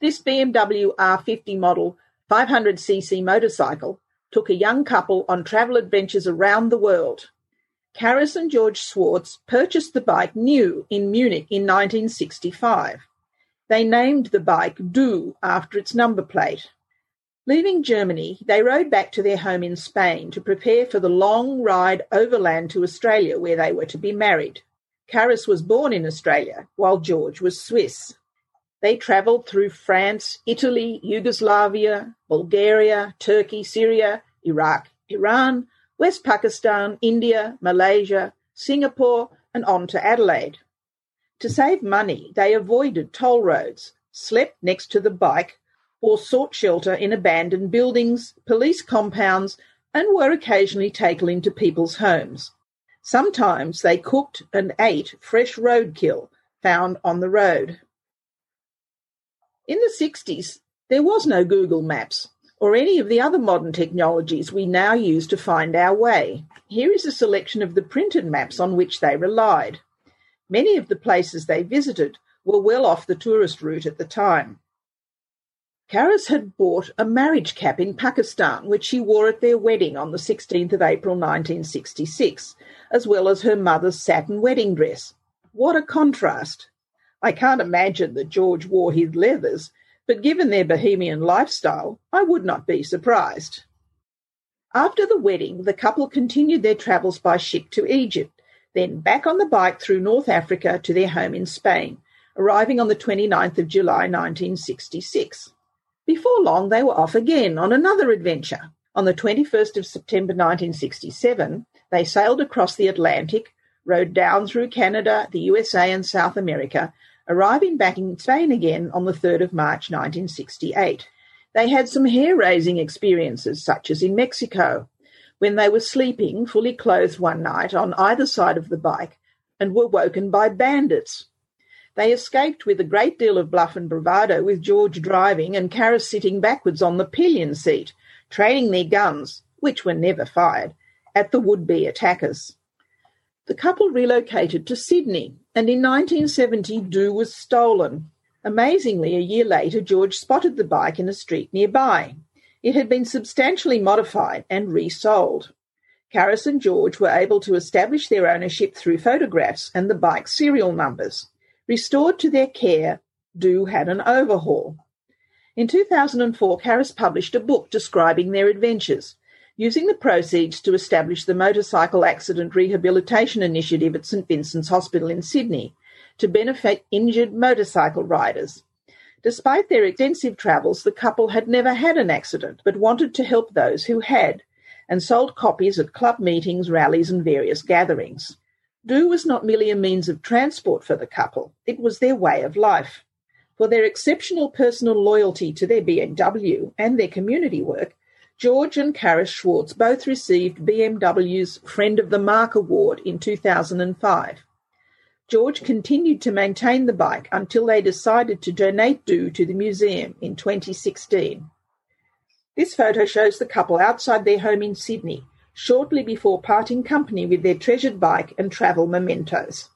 This BMW R50 model 500cc motorcycle took a young couple on travel adventures around the world. Karis and George Schwarz purchased the bike new in Munich in 1965. They named the bike Du after its number plate. Leaving Germany, they rode back to their home in Spain to prepare for the long ride overland to Australia where they were to be married. Karis was born in Australia, while George was Swiss. They travelled through France, Italy, Yugoslavia, Bulgaria, Turkey, Syria, Iraq, Iran, West Pakistan, India, Malaysia, Singapore, and on to Adelaide. To save money, they avoided toll roads, slept next to the bike, or sought shelter in abandoned buildings, police compounds, and were occasionally taken into people's homes. Sometimes they cooked and ate fresh roadkill found on the road. In the 60s, there was no Google Maps or any of the other modern technologies we now use to find our way. Here is a selection of the printed maps on which they relied. Many of the places they visited were well off the tourist route at the time. Karis had bought a marriage cap in Pakistan, which she wore at their wedding on the 16th of April 1966, as well as her mother's satin wedding dress. What a contrast! I can't imagine that George wore his leathers, but given their bohemian lifestyle, I would not be surprised. After the wedding, the couple continued their travels by ship to Egypt, then back on the bike through North Africa to their home in Spain, arriving on the 29th of July 1966. Before long, they were off again on another adventure. On the 21st of September 1967, they sailed across the Atlantic, rode down through Canada, the USA, and South America, arriving back in Spain again on the 3rd of March 1968. They had some hair raising experiences, such as in Mexico, when they were sleeping fully clothed one night on either side of the bike and were woken by bandits. They escaped with a great deal of bluff and bravado, with George driving and Karis sitting backwards on the pillion seat, training their guns, which were never fired, at the would be attackers. The couple relocated to Sydney, and in 1970 Du was stolen. Amazingly, a year later, George spotted the bike in a street nearby. It had been substantially modified and resold. Karis and George were able to establish their ownership through photographs and the bike's serial numbers. Restored to their care, Du had an overhaul. In 2004, Karis published a book describing their adventures, using the proceeds to establish the Motorcycle Accident Rehabilitation Initiative at St Vincent's Hospital in Sydney to benefit injured motorcycle riders. Despite their extensive travels, the couple had never had an accident but wanted to help those who had and sold copies at club meetings, rallies, and various gatherings. Du was not merely a means of transport for the couple, it was their way of life. For their exceptional personal loyalty to their BMW and their community work, George and Karis Schwarz both received BMW's Friend of the Marque Award in 2005. George continued to maintain the bike until they decided to donate Du to the museum in 2016. This photo shows the couple outside their home in Sydney, shortly before parting company with their treasured bike and travel mementos.